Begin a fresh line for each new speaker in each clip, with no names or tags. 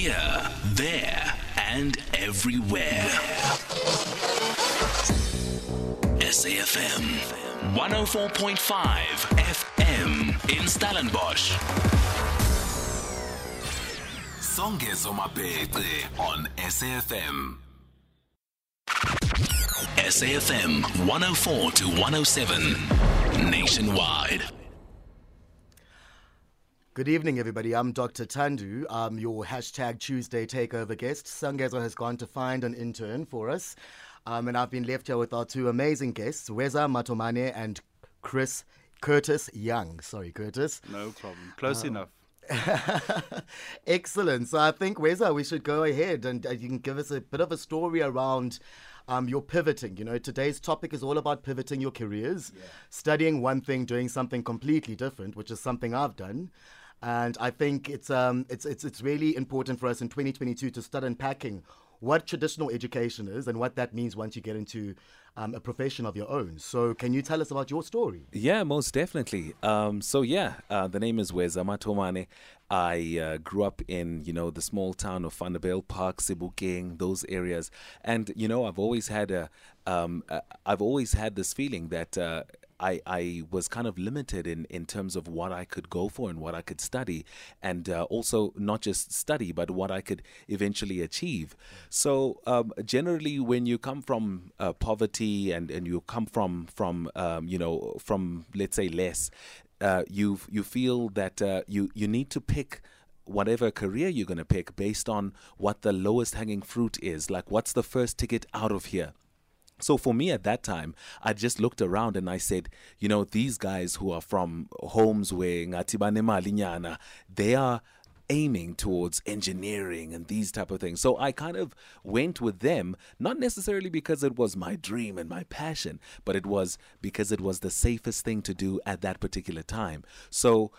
Here, there, and everywhere. SAFM 104.5 FM in Stellenbosch. Songezo on SAFM. SAFM 104 to 107 nationwide.
Good evening, everybody. I'm Dr. Thandu. I'm your hashtag Tuesday takeover guest. Songezo has gone to find an intern for us. Um, and I've been left here with our two amazing guests, Weza Matomane and Chris Curtis Young. Sorry, Curtis.
No problem. Close enough.
Excellent. So I think, Weza, we should go ahead and uh, you can give us a bit of a story around um, your pivoting. You know, today's topic is all about pivoting your careers, studying one thing, doing something completely different, which is something I've done. And I think it's, um, it's, it's, it's really important for us in 2022 to start unpacking what traditional education is and what that means once you get into um, a profession of your own. So, can you tell us about your story?
Yeah, most definitely. Um, so yeah, uh, the name is Weza Matomane. I uh, grew up in you know the small town of Vanderbijl Park, Sebokeng, those areas, and you know I've always had a um, uh, I've always had this feeling that. I, I was kind of limited in, in terms of what I could go for and what I could study, and uh, also not just study, but what I could eventually achieve. So um, generally, when you come from uh, poverty and, and you come from from um, you know from let's say less, uh, you you feel that uh, you you need to pick whatever career you're going to pick based on what the lowest hanging fruit is like what's the first ticket out of here so for me at that time, I just looked around and I said, you know, these guys who are from homes where ngatibane malinyana, they are aiming towards engineering and these type of things. So I kind of went with them, not necessarily because it was my dream and my passion, but it was because it was the safest thing to do at that particular time. So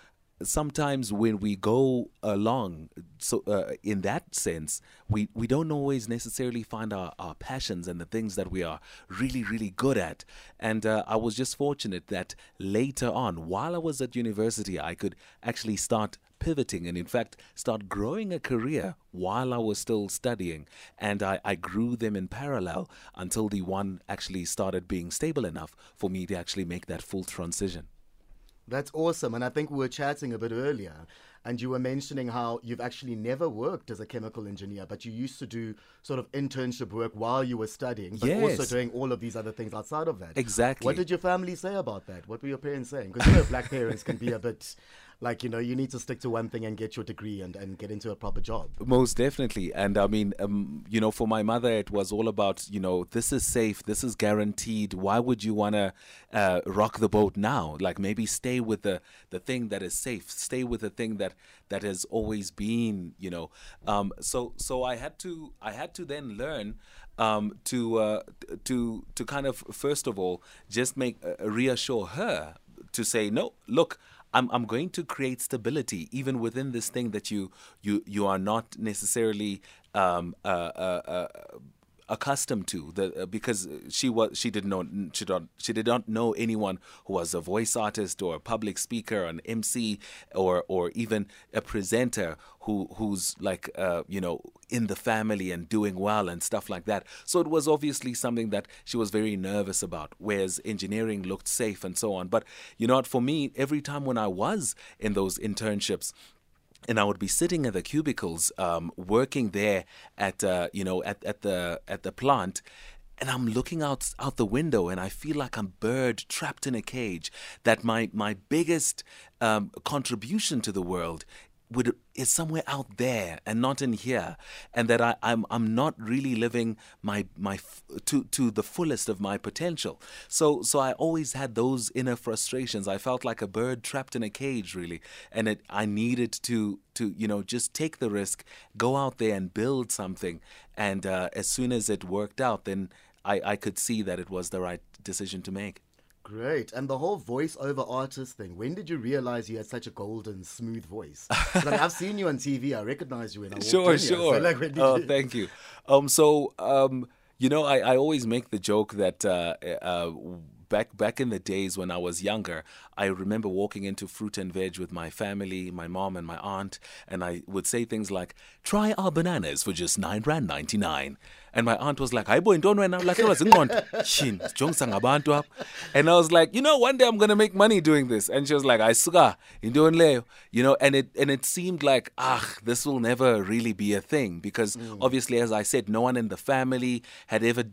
sometimes when we go along so uh, in that sense we we don't always necessarily find our, our passions and the things that we are really really good at. And uh, i was just fortunate that later on while i was at university i could actually start pivoting and in fact start growing a career while i was still studying. And I, I grew them in parallel until the one actually started being stable enough for me to actually make that full transition
That's awesome. And I think we were chatting a bit earlier, and you were mentioning how you've actually never worked as a chemical engineer, but you used to do sort of internship work while you were studying, but also doing all of these other things outside of that.
Exactly.
What did your family say about that? What were your parents saying? Because you know, black parents can be a bit like, you know, you need to stick to one thing and get your degree and, and get into a proper job.
Most definitely. And I mean, um, you know, for my mother, it was all about, you know, this is safe, this is guaranteed. Why would you want to uh, rock the boat now? Like maybe stay with the, the thing that is safe, stay with the thing that, that has always been, you know. Um, so, so I had to, I had to then learn um, to, uh, to, to kind of, first of all, just make, uh, reassure her to say, no, look, I'm I'm going to create stability even within this thing that you you you are not necessarily um, uh, uh, uh, accustomed to the uh, because she was she didn't know she don't she did not know anyone who was a voice artist or a public speaker or an MC or or even a presenter who who's like uh, you know in the family and doing well and stuff like that so it was obviously something that she was very nervous about whereas engineering looked safe and so on but you know what for me every time when I was in those internships and I would be sitting at the cubicles, um, working there at uh, you know at, at the at the plant, and I'm looking out out the window, and I feel like I'm bird trapped in a cage. That my my biggest um, contribution to the world would is somewhere out there and not in here, and that I, I'm I'm not really living my my to to the fullest of my potential. So so I always had those inner frustrations. I felt like a bird trapped in a cage, really, and it I needed to to you know just take the risk, go out there and build something, and uh, as soon as it worked out, then I I could see that it was the right decision to make.
Great. And the whole voice-over artist thing, when did you realize you had such a golden, smooth voice? Like, I've seen you on TV. I recognize you when I
sure,
in here. So,
sure.
like,
oh,
you-
thank you. Um, so um, you know, I, I always make the joke that uh, uh, back back in the days when I was younger, I remember walking into fruit and veg with my family, my mom and my aunt, and I would say things like, "Try our bananas for just nine rand ninety nine. And my aunt was like, "Hayi boy, intoni wena ulahlekelwa zingqondo." Shin, jongisa ngabantu apha. And I was like, "You know, one day I'm going to make money doing this." And she was like, "Ayisuka, intoni leyo?" You know, and it and it seemed like, "Ah, this will never really be a thing because obviously as I said, no one in the family had ever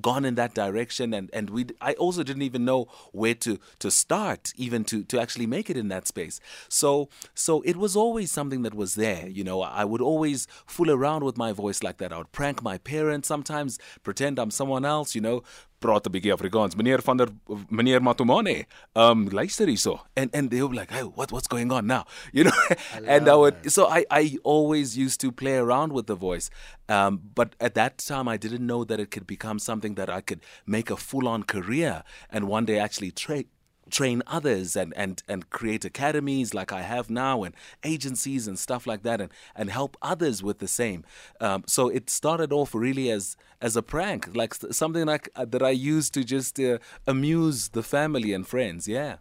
gone in that direction and and we I also didn't even know where to to start even to to actually make it in that space. So so it was always something that was there, you know. I would always fool around with my voice like that. I would prank my parents sometimes, pretend I'm someone else, you know. Praat 'n bietjie Afrikaans. Meneer van der meneer Matomane. Um luister hierso. And and they were like, "Hey, what what's going on now?" You know. and I would so I I always used to play around with the voice. Um but at that time I didn't know that it could become something that I could make a full-on career and one day actually train train others and, and, and create academies like I have now and agencies and stuff like that and, and help others with the same. Um, so it started off really as as a prank, like something like uh, that I used to just uh, amuse the family and friends. Yeah.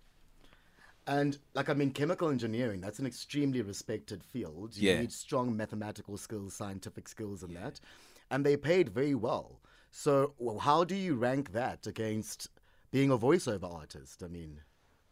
And like I mean, chemical engineering, that's an extremely respected field. You
Yeah.
need strong mathematical skills, scientific skills in that. And they paid very well. So well, how do you rank that against being a voiceover artist? I mean,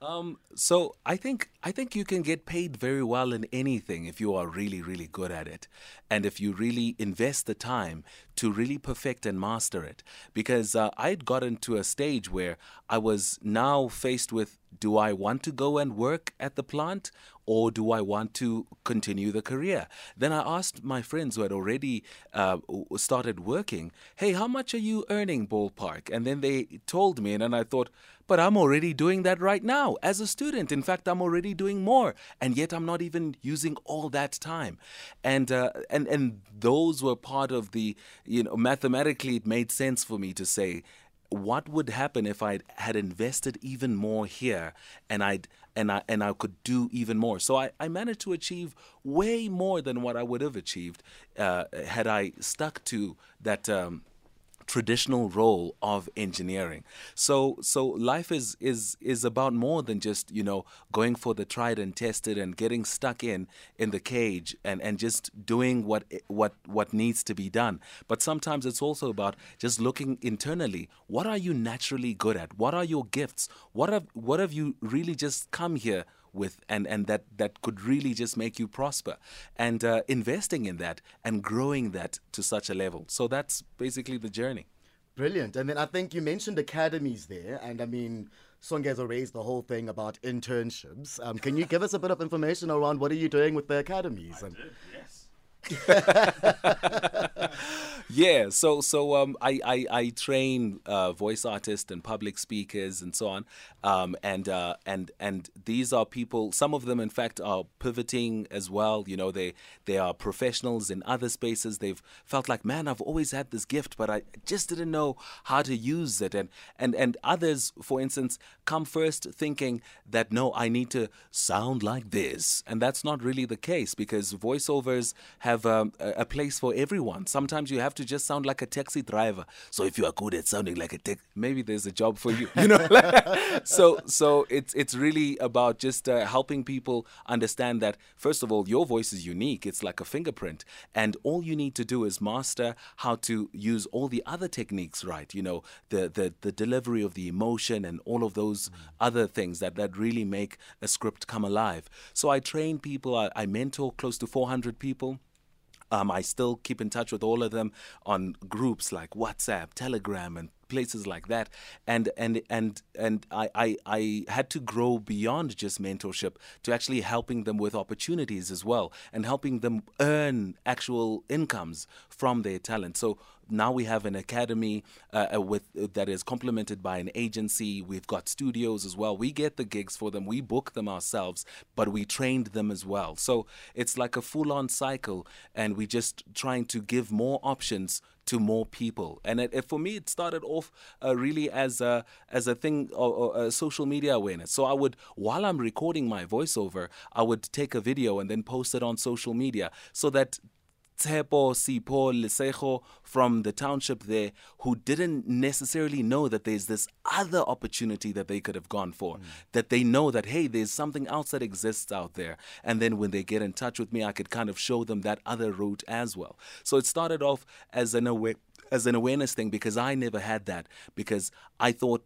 Um, so I think I think you can get paid very well in anything if you are really really good at it, and if you really invest the time to really perfect and master it. Because uh, I'd gotten to a stage where I was now faced with: Do I want to go and work at the plant, or do I want to continue the career? Then I asked my friends who had already uh, started working, "Hey, how much are you earning, ballpark?" And then they told me, and then I thought but I'm already doing that right now as a student. In fact, I'm already doing more, and yet I'm not even using all that time. And uh, and and those were part of the you know mathematically it made sense for me to say what would happen if I had invested even more here and I'd and I and I could do even more. So I, I managed to achieve way more than what I would have achieved uh, had I stuck to that um, traditional role of engineering. So so life is is is about more than just, you know, going for the tried and tested and getting stuck in in the cage and and just doing what what what needs to be done. But sometimes it's also about just looking internally. What are you naturally good at? What are your gifts? What have what have you really just come here with and and that that could really just make you prosper and uh, investing in that and growing that to such a level so that's basically the journey
brilliant. And then I think you mentioned academies there. And I mean, Songezo raised the whole thing about internships. Um, can you give us a bit of information around what are you doing with the academies? And-
yeah so so um i i, I train uh, voice artists and public speakers and so on um and uh and and these are people some of them in fact are pivoting as well you know they they are professionals in other spaces. They've felt like man i've always had this gift but i just didn't know how to use it. And and and others for instance come first thinking that no i need to sound like this. And that's not really the case because voiceovers have um, a, place for everyone. Sometimes you have to just sound like a taxi driver. So if you are good at sounding like a taxi, maybe there's a job for you you know? So so it's it's really about just uh, helping people understand that first of all your voice is unique. It's like a fingerprint. And all you need to do is master how to use all the other techniques right? You know the the, the delivery of the emotion and all of those other things that that really make a script come alive. So i train people. I, I mentor close to 400 people um, I still keep in touch with all of them on groups like WhatsApp, Telegram, and places like that. And and and and I, I I had to grow beyond just mentorship to actually helping them with opportunities as well and helping them earn actual incomes from their talent. So now we have an academy uh, uh, with uh, that is complemented by an agency. We've got studios as well. We get the gigs for them. We book them ourselves, but we trained them as well. So it's like a full-on cycle, and we're just trying to give more options to more people. And it, it, for me, it started off uh, really as a as a thing, or, or a social media awareness. So I would, while I'm recording my voiceover, I would take a video and then post it on social media, so that Tepo, Sipho, Lesego from the township there who didn't necessarily know that there's this other opportunity that they could have gone for. Mm. That they know that, hey, there's something else that exists out there. And then when they get in touch with me, I could kind of show them that other route as well. So it started off as an aware as an awareness thing because I never had that because I thought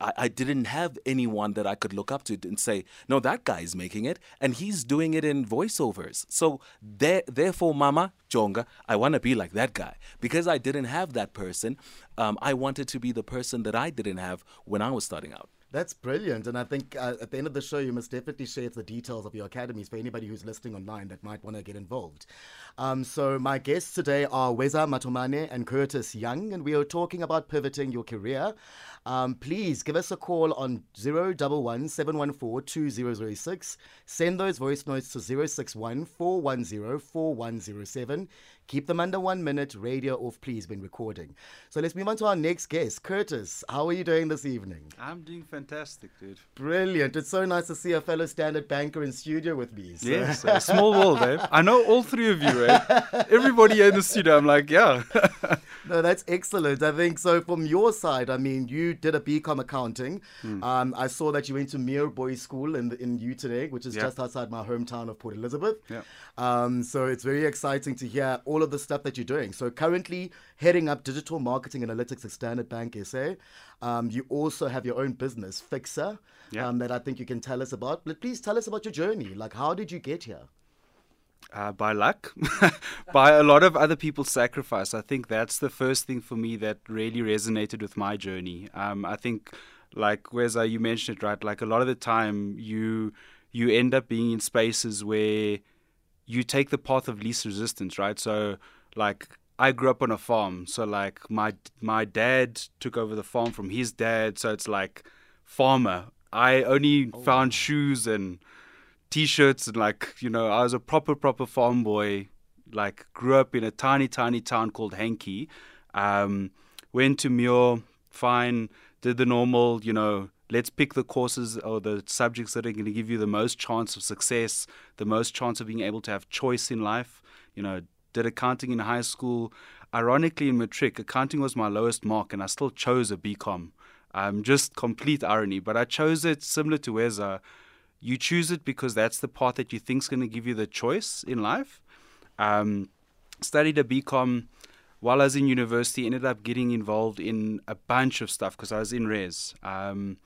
I, I didn't have anyone that I could look up to and say, no, that guy's making it and he's doing it in voiceovers. So there, therefore, Mama Jonga, I want to be like that guy because I didn't have that person. Um, I wanted to be the person that I didn't have when I was starting out.
That's brilliant. And I think uh, at the end of the show, you must definitely share the details of your academies for anybody who's listening online that might want to get involved. Um, so, my guests today are Weza Matomane and Curtis Young, and we are talking about pivoting your career. Um, please give us a call on 011 714 2006. Send those voice notes to 061 410 4107. Keep them under one minute, radio off, please, when recording. So let's move on to our next guest. Curtis, how are you doing this evening?
I'm doing fantastic, dude.
Brilliant. It's so nice to see a fellow standard banker in studio with me.
So. Yes, a small world, eh? I know all three of you, eh? Everybody in the studio, I'm like, yeah.
no, that's excellent. I think so. From your side, I mean, you did a BCom accounting. Hmm. Um, I saw that you went to Muir Boys School in, in Uitenhage, which is just outside my hometown of Port Elizabeth.
Yeah.
Um, so it's very exciting to hear all of the stuff that you're doing. So currently heading up digital marketing analytics at Standard Bank SA. Um, you also have your own business, Fixer, yeah. um, that I think you can tell us about. But please tell us about your journey. Like, how did you get here?
Uh, by luck, by a lot of other people's sacrifice. I think that's the first thing for me that really resonated with my journey. Um, I think, like Weza, you mentioned it right. Like a lot of the time, you you end up being in spaces where you take the path of least resistance, right? So, like, I grew up on a farm, so like my my dad took over the farm from his dad, so it's like farmer. I only oh. found shoes and t-shirts and like you know I was a proper proper farm boy. Like grew up in a tiny tiny town called Hankey. Um, went to Muir, fine, did the normal, you know, let's pick the courses or the subjects that are going to give you the most chance of success, the most chance of being able to have choice in life. You know, did accounting in high school. Ironically, in matric, accounting was my lowest mark, and I still chose a BCom. Um, just complete irony, but I chose it similar to Weza. You choose it because that's the path that you think is going to give you the choice in life. Um, studied a BCom while I was in university. Ended up getting involved in a bunch of stuff because I was in res. Um,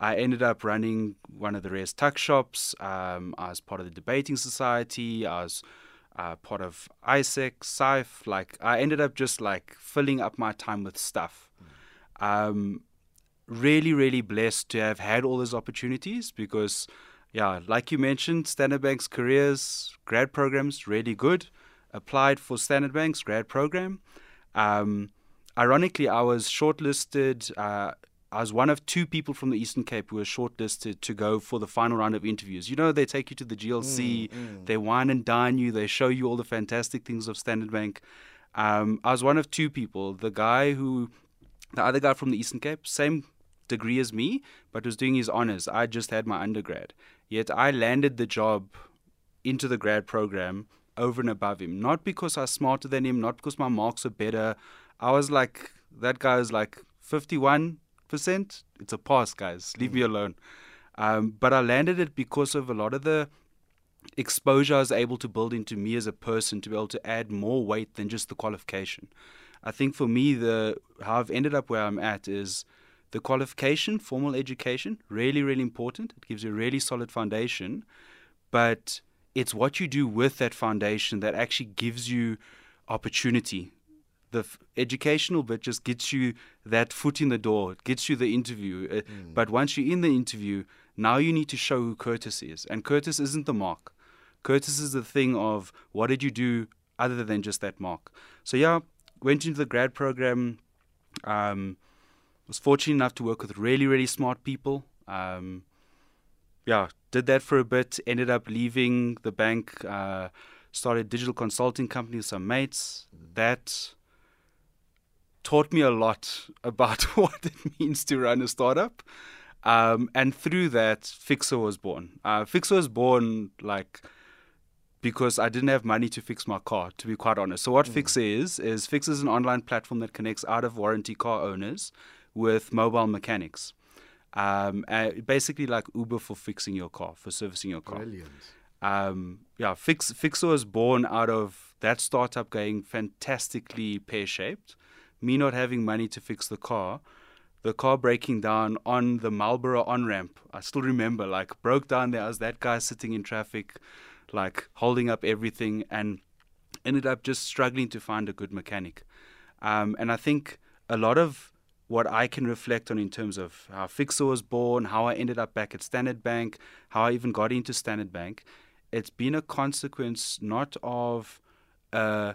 I ended up running one of the Res tuck shops. Um, I was part of the debating society. I was uh, part of AIESEC, SIFE. Like I ended up just like filling up my time with stuff. Um, really, really blessed to have had all those opportunities because, yeah, like you mentioned, Standard Bank's careers, grad programs, really good. Applied for Standard Bank's grad program. Um, ironically, I was shortlisted. Uh, I was one of two people from the Eastern Cape who were shortlisted to go for the final round of interviews. You know, they take you to the GLC, mm, mm. they wine and dine you, they show you all the fantastic things of Standard Bank. Um, I was one of two people. The guy who, the other guy from the Eastern Cape, same degree as me, but was doing his honors. I just had my undergrad. Yet I landed the job into the grad program over and above him. Not because I was smarter than him, not because my marks were better. I was like, that guy was like 51 percent, it's a pass, guys. Leave mm. me alone. Um, but I landed it because of a lot of the exposure I was able to build into me as a person to be able to add more weight than just the qualification. I think for me, the how I've ended up where I'm at is the qualification, formal education, really, really important. It gives you a really solid foundation, but it's what you do with that foundation that actually gives you opportunity the f- educational bit just gets you that foot in the door, it gets you the interview. Uh, mm. But once you're in the interview, now you need to show who Curtis is. And Curtis isn't the mark. Curtis is the thing of what did you do other than just that mark. So yeah, went into the grad program. Um, was fortunate enough to work with really, really smart people. Um, yeah, did that for a bit. Ended up leaving the bank. Uh, started digital consulting company with some mates. Mm. That taught me a lot about what it means to run a startup. Um, and through that, Fixer was born. Uh, Fixer was born like because I didn't have money to fix my car, to be quite honest. So what Fixer is is Fixer is an online platform that connects out of warranty car owners with mobile mechanics. Um, basically like Uber for fixing your car, for servicing your car.
Brilliant.
Um, yeah, Fix Fixer was born out of that startup going fantastically pear shaped. Me not having money to fix the car, the car breaking down on the Marlborough on ramp. I still remember, like, broke down there. I was that guy sitting in traffic, like, holding up everything, and ended up just struggling to find a good mechanic. Um, and I think a lot of what I can reflect on in terms of how Fixer was born, how I ended up back at Standard Bank, how I even got into Standard Bank, it's been a consequence not of a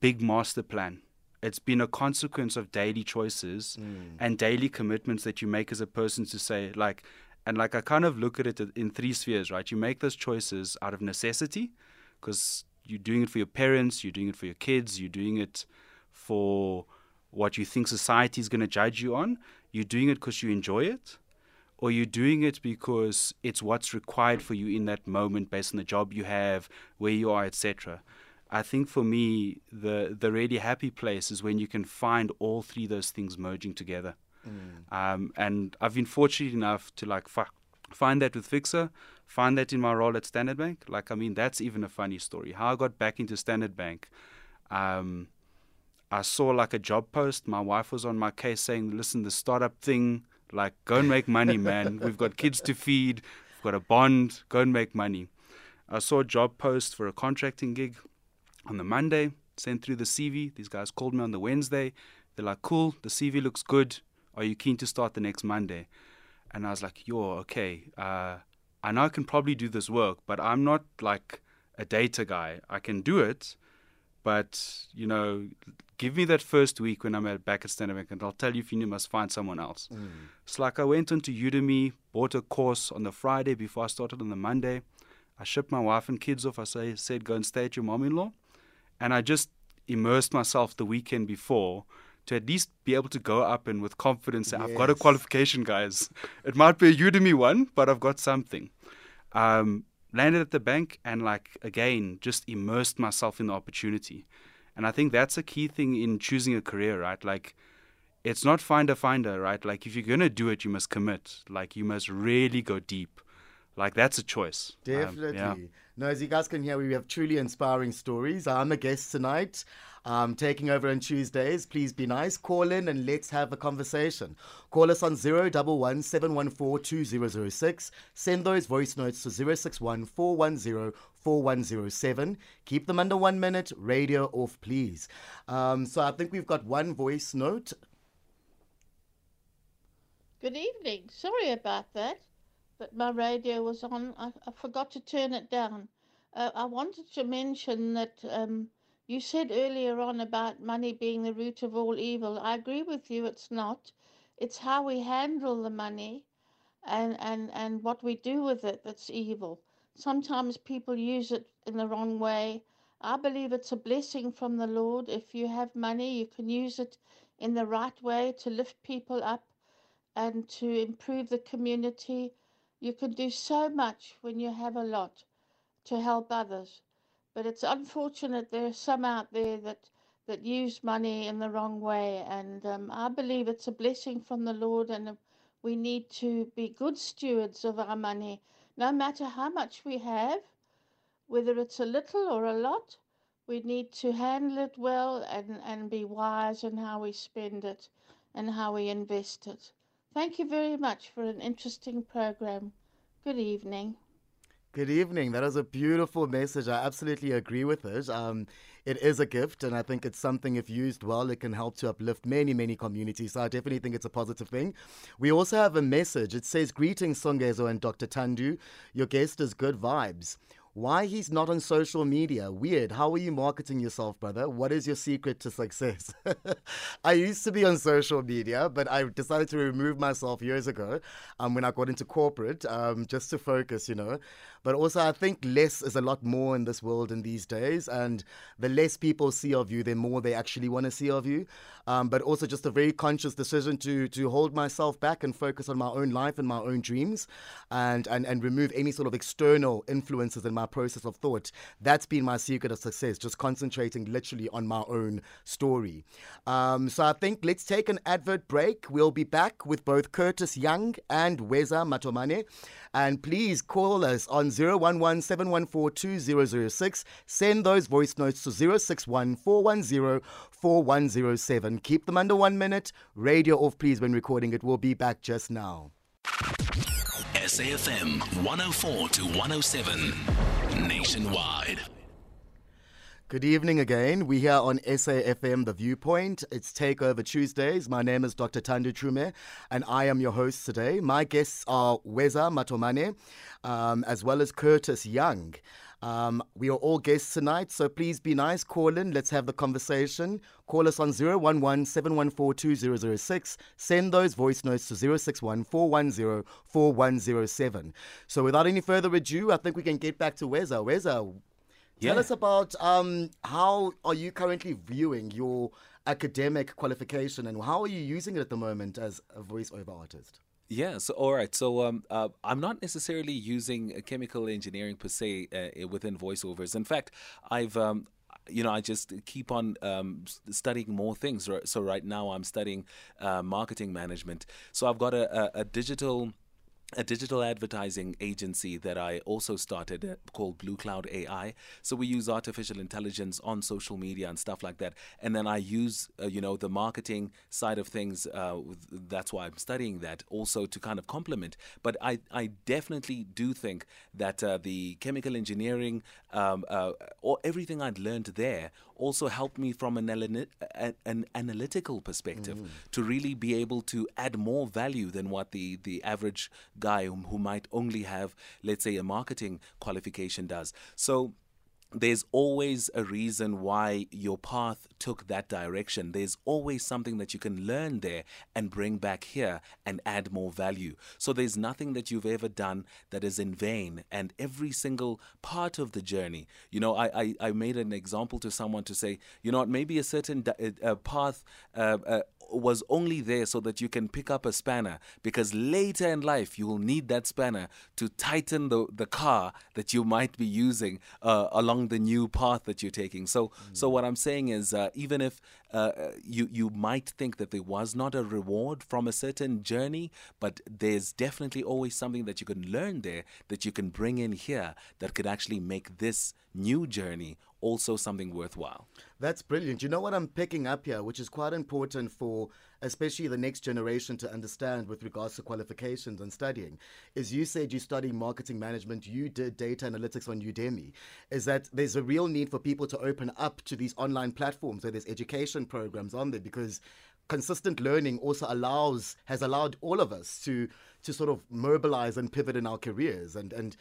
big master plan. It's been a consequence of daily choices mm. and daily commitments that you make as a person to say, like, and like I kind of look at it in three spheres, right? You make those choices out of necessity because you're doing it for your parents, you're doing it for your kids, you're doing it for what you think society is going to judge you on. You're doing it because you enjoy it, or you're doing it because it's what's required for you in that moment based on the job you have, where you are, etc. I think for me, the the really happy place is when you can find all three of those things merging together. Um, and I've been fortunate enough to like fi- find that with Fixer, find that in my role at Standard Bank. Like, I mean, that's even a funny story. How I got back into Standard Bank. Um, I saw like a job post. My wife was on my case saying, "Listen, the startup thing, like, go and make money, man. We've got kids to feed. We've got a bond. Go and make money." I saw a job post for a contracting gig on the Monday. Sent through the CV. These guys called me on the Wednesday. They're like, "Cool, the CV looks good. Are you keen to start the next Monday?" And I was like, "Yo, okay. Uh, I know I can probably do this work, but I'm not like a data guy. I can do it." but you know, give me that first week when I'm at back at Standard Bank, and I'll tell you if you must find someone else. It's like I went onto Udemy, bought a course on the Friday before I started on the Monday. I shipped my wife and kids off. I say, said, go and stay at your mom-in-law, and I just immersed myself the weekend before to at least be able to go up and with confidence say, I've got a qualification, guys. It might be a Udemy one, but I've got something. Um, landed at the bank and like again just immersed myself in the opportunity. And i think that's a key thing in choosing a career right? Like it's not finder finder right? Like if you're going to do it you must commit. Like you must really go deep like that's a choice Um,
Definitely.
yeah.
No, as you guys can hear, we have truly inspiring stories. I'm a guest tonight, um, taking over on Tuesdays. Please be nice. Call in and let's have a conversation. Call us on 011 714 2006. Send those voice notes to 061 410 4107. Keep them under one minute. Radio off, please. Um, so I think we've got one voice note.
Good evening. Sorry about that, but my radio was on. I, I forgot to turn it down. Uh, I wanted to mention that um, you said earlier on about money being the root of all evil. I agree with you, it's not. It's how we handle the money and, and, and what we do with it that's evil. Sometimes people use it in the wrong way. I believe it's a blessing from the Lord. If you have money, you can use it in the right way to lift people up and to improve the community. You can do so much when you have a lot to help others. But it's unfortunate there are some out there that, that use money in the wrong way. And um, I believe it's a blessing from the Lord, and we need to be good stewards of our money, no matter how much we have, whether it's a little or a lot. We need to handle it well and, and be wise in how we spend it and how we invest it. Thank you very much for an interesting program. Good evening.
Good evening. That is a beautiful message. I absolutely agree with it. Um, it is a gift, and I think it's something, if used well, it can help to uplift many, many communities. So I definitely think it's a positive thing. We also have a message. It says, Greetings, Songezo and Dr. Thandu. Your guest is good vibes. Why he's not on social media? Weird. How are you marketing yourself, brother? What is your secret to success? I used to be on social media, but I decided to remove myself years ago um, when I got into corporate um, just to focus, you know. But also, I think less is a lot more in this world in these days. And the less people see of you, the more they actually want to see of you. Um, but also, just a very conscious decision to to hold myself back and focus on my own life and my own dreams, and and and remove any sort of external influences in my process of thought. That's been my secret of success. Just concentrating literally on my own story. Um, so I think let's take an advert break. We'll be back with both Curtis Young and Weza Matomane. And please call us on 011 714 Send those voice notes to 061 410 4107. Keep them under one minute. Radio off, please, when recording it. We'll be back just now.
SAFM 104 to 107 nationwide.
Good evening again. We here on SAFM The Viewpoint. It's Takeover Tuesdays. My name is Dr. Thandu Tshume, and I am your host today. My guests are Weza Matomane, um, as well as Curtis Young. Um, we are all guests tonight, so please be nice. Call in. Let's have the conversation. Call us on 011 714 Send those voice notes to 061 410 4107. So without any further ado, I think we can get back to Weza. Weza, Tell us about um, how are you currently viewing your academic qualification and how are you using it at the moment as a voiceover artist?
Yeah. So all right. So um, uh, I'm not necessarily using chemical engineering per se uh, within voiceovers. In fact, I've um, you know, I just keep on um, studying more things. So right now, I'm studying uh, marketing management. So I've got a, a, a digital a digital advertising agency that I also started uh, called Blue Cloud AI. So we use artificial intelligence on social media and stuff like that. And then I use, uh, you know, the marketing side of things. Uh, that's why I'm studying that also to kind of complement. But I, I definitely do think that uh, the chemical engineering um, uh, or everything I'd learned there also helped me from an, an analytical perspective mm. to really be able to add more value than what the, the average guy who, who might only have, let's say, a marketing qualification does. So there's always a reason why your path took that direction. There's always something that you can learn there and bring back here and add more value. So there's nothing that you've ever done that is in vain. And every single part of the journey, you know, I, I, I made an example to someone to say, you know what, maybe a certain di- uh, path uh, uh, was only there so that you can pick up a spanner because later in life you will need that spanner to tighten the, the car that you might be using uh, along the new path that you're taking. So, so what I'm saying is, uh, even if uh, you you might think that there was not a reward from a certain journey, but there's definitely always something that you can learn there that you can bring in here that could actually make this new journey also something worthwhile.
That's brilliant. You know what I'm picking up here, which is quite important for especially the next generation to understand with regards to qualifications and studying, is you said you study marketing management, you did data analytics on Udemy, is that there's a real need for people to open up to these online platforms where there's education programs on there because consistent learning also allows has allowed all of us to to sort of mobilize and pivot in our careers and and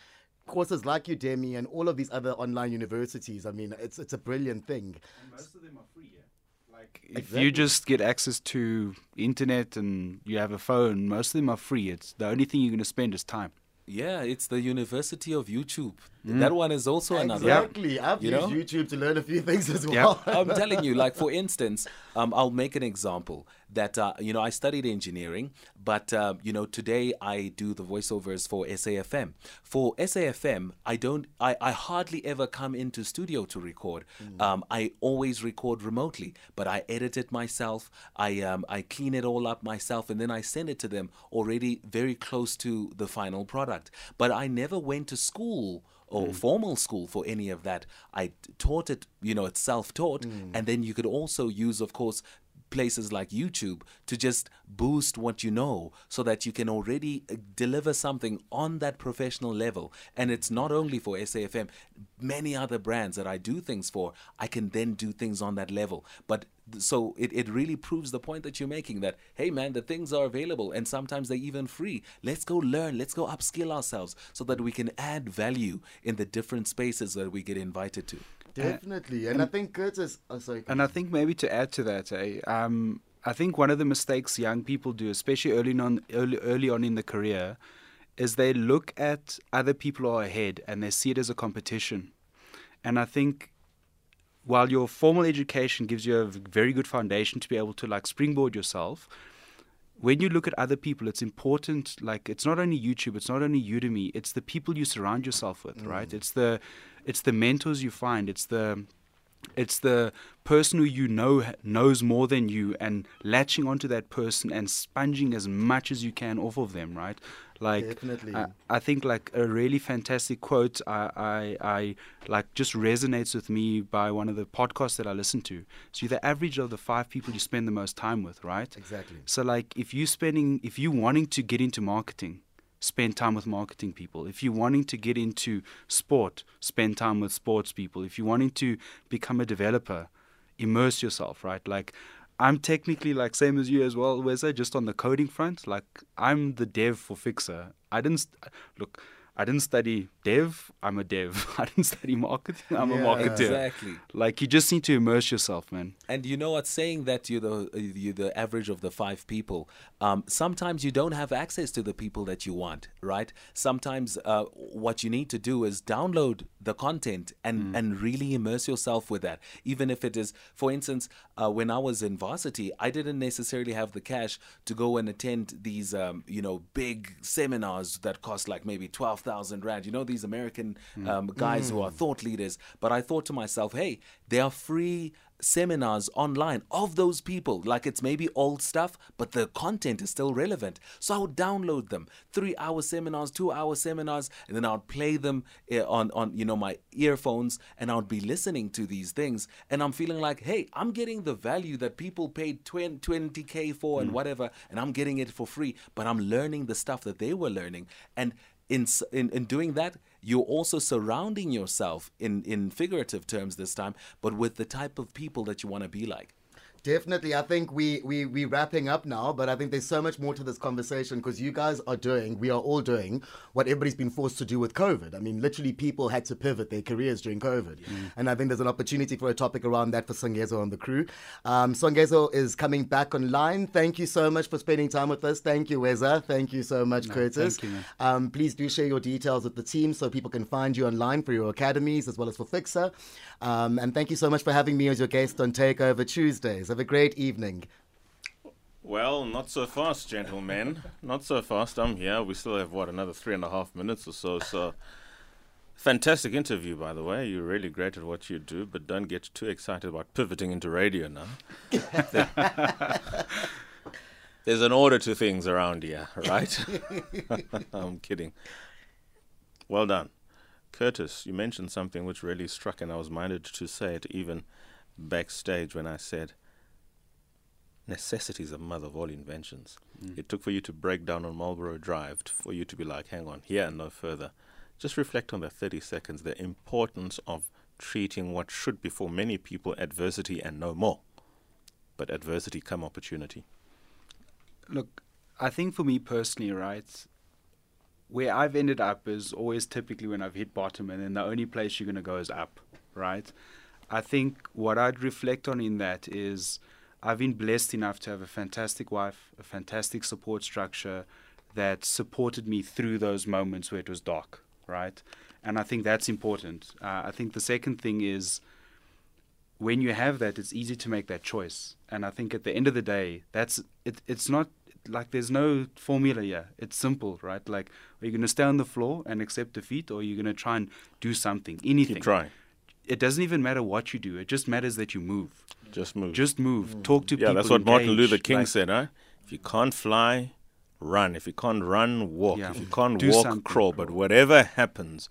courses like Udemy and all of these other online universities. I mean, it's it's a brilliant thing.
Most of them are free. Yeah? Like if you just get access to internet and you have a phone, most of them are free. It's the only thing you're going to spend is time.
Yeah, it's the University of YouTube. That one is also another.
Exactly. I've
You
used
know?
YouTube to learn a few things as
Yeah.
well.
I'm telling you, like for instance, um, I'll make an example that uh, you know I studied engineering, but uh, you know today I do the voiceovers for SAFM. For SAFM, I don't, I, I hardly ever come into studio to record. Um, I always record remotely, but I edit it myself. I um, I clean it all up myself, and then I send it to them already very close to the final product. But I never went to school or formal school for any of that. I taught it, you know, it's self taught. And then you could also use, of course, places like YouTube to just boost what you know so that you can already uh, deliver something on that professional level. And it's not only for SAFM, many other brands that I do things for, I can then do things on that level. But so it, it really proves the point that you're making that, hey man, the things are available and sometimes they're even free. Let's go learn, let's go upskill ourselves so that we can add value in the different spaces that we get invited to.
Definitely. And, I think Curtis. Oh, sorry.
And I think maybe to add to that, eh, um, I think one of the mistakes young people do, especially early on, early, early on in the career, is they look at other people who are ahead and they see it as a competition. And I think while your formal education gives you a very good foundation to be able to like springboard yourself, when you look at other people, it's important. Like it's not only YouTube, it's not only Udemy, it's the people you surround yourself with, right? Mm. It's the, it's the mentors you find. It's the, it's the person who you know knows more than you and latching onto that person and sponging as much as you can off of them, right? Like
Definitely.
I, I think like a really fantastic quote I, I I like just resonates with me by one of the podcasts that I listen to. So you're the average of the five people you spend the most time with, right?
Exactly.
So like if you spending if you wanting to get into marketing, spend time with marketing people. If you're wanting to get into sport, spend time with sports people. If you're wanting to become a developer, immerse yourself, right? Like I'm technically like same as you as well, Weza, just on the coding front. Like I'm the dev for Fixer. I didn't st- look. I didn't study dev. I'm a dev. I didn't study marketing. I'm a marketer.
Exactly.
Like you just need to immerse yourself, man.
And you know what? Saying that you're the you're the average of the five people. Um, sometimes you don't have access to the people that you want, right? Sometimes uh, what you need to do is download the content and and really immerse yourself with that. Even if it is, for instance, uh, when I was in varsity, I didn't necessarily have the cash to go and attend these, um, you know, big seminars that cost like maybe twelve thousand rand. You know, these American um, guys who are thought leaders. But I thought to myself, hey, they are free seminars online of those people. Like it's maybe old stuff, but the content is still relevant. So I would download them. Three hour seminars, two hour seminars, and then I would play them eh, on, on you know my earphones and I would be listening to these things. And I'm feeling like, hey, I'm getting the value that people paid 20, 20k for and whatever, and I'm getting it for free, but I'm learning the stuff that they were learning. And in, in in doing that, you're also surrounding yourself in in figurative terms this time, but with the type of people that you want to be like.
Definitely. I think we, we, we're wrapping up now, but I think there's so much more to this conversation because you guys are doing, we are all doing what everybody's been forced to do with COVID. I mean, literally, people had to pivot their careers during COVID. And I think there's an opportunity for a topic around that for Songezo and the crew. Um, Songezo is coming back online. Thank you so much for spending time with us. Thank you, Weza. Thank you so much, Curtis.
thank you.
Um, please do share your details with the team so people can find you online for your academies as well as for Fixer. Um, and thank you so much for having me as your guest on Takeover Tuesdays. Have a great evening.
Well, not so fast, gentlemen. not so fast. I'm here. We still have, what, another three and a half minutes or so. So, fantastic interview, by the way. You're really great at what you do, but don't get too excited about pivoting into radio now. There's an order to things around here, right? I'm kidding. Well done. Curtis, you mentioned something which really struck, and I was minded to say it even backstage when I said, necessity is the mother of all inventions. Mm. It took for you to break down on Marlborough Drive for you to be like, hang on, here and no further. Just reflect on the 30 seconds, the importance of treating what should be for many people adversity and no more. But adversity come opportunity.
Look, I think for me personally, right, where I've ended up is always typically when I've hit bottom, and then the only place you're going to go is up, right? I think what I'd reflect on in that is I've been blessed enough to have a fantastic wife, a fantastic support structure that supported me through those moments where it was dark, right? And I think that's important. Uh, I think the second thing is when you have that, it's easy to make that choice. And I think at the end of the day, that's it. It's not like there's no formula here. It's simple, right? Like, are you going to stay on the floor and accept defeat, or are you going to try and do something, anything?
Keep trying.
It doesn't even matter what you do. It just matters that you move.
Just move.
Just move. Mm. Talk to
yeah,
people.
Yeah, that's what Martin. Luther King
Like,
said, huh? If you can't fly, run. If you can't run, walk.
Yeah.
If you can't
Do
walk,
something,
crawl. But whatever happens,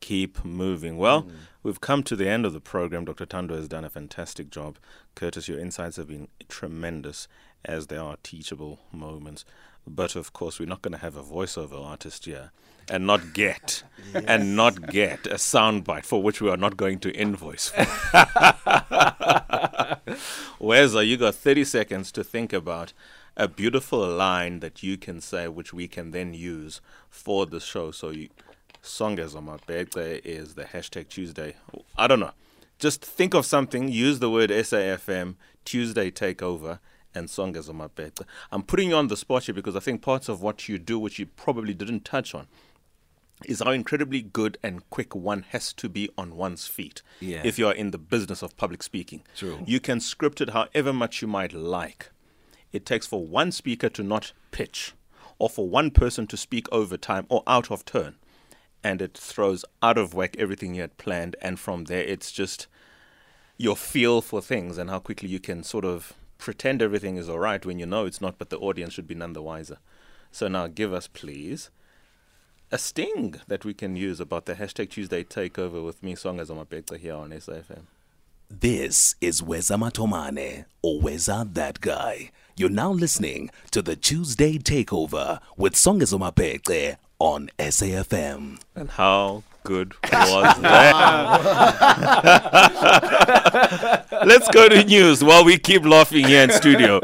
keep moving. Well, mm. we've come to the end of the program. Dr. Tando has done a fantastic job. Curtis, your insights have been tremendous, as there are teachable moments. But of course, we're not going to have a voiceover artist here and not get and not get a soundbite for which we are not going to invoice for. Weza, you got 30 seconds to think about a beautiful line that you can say, which we can then use for the show. So, you, Songezo Mapete is the hashtag Tuesday. I don't know. Just think of something, use the word SAFM, Tuesday Takeover, and Songezo Mapete. I'm putting you on the spot here because I think parts of what you do, which you probably didn't touch on, is how incredibly good and quick one has to be on one's feet
Yeah.
if you are in the business of public speaking.
True.
You can script it however much you might like. It takes for one speaker to not pitch, or for one person to speak over time or out of turn, and it throws out of whack everything you had planned. And from there, it's just your feel for things and how quickly you can sort of pretend everything is all right when you know it's not, but the audience should be none the wiser. So now, give us, please, a sting that we can use about the hashtag Tuesday takeover with me, Songezo Mapete, here on SAFM.
This is Weza Matomane or Weza That Guy. You're now listening to the Tuesday Takeover with Songezo Mapete on SAFM.
And how good was that? Let's go to news while we keep laughing here in studio.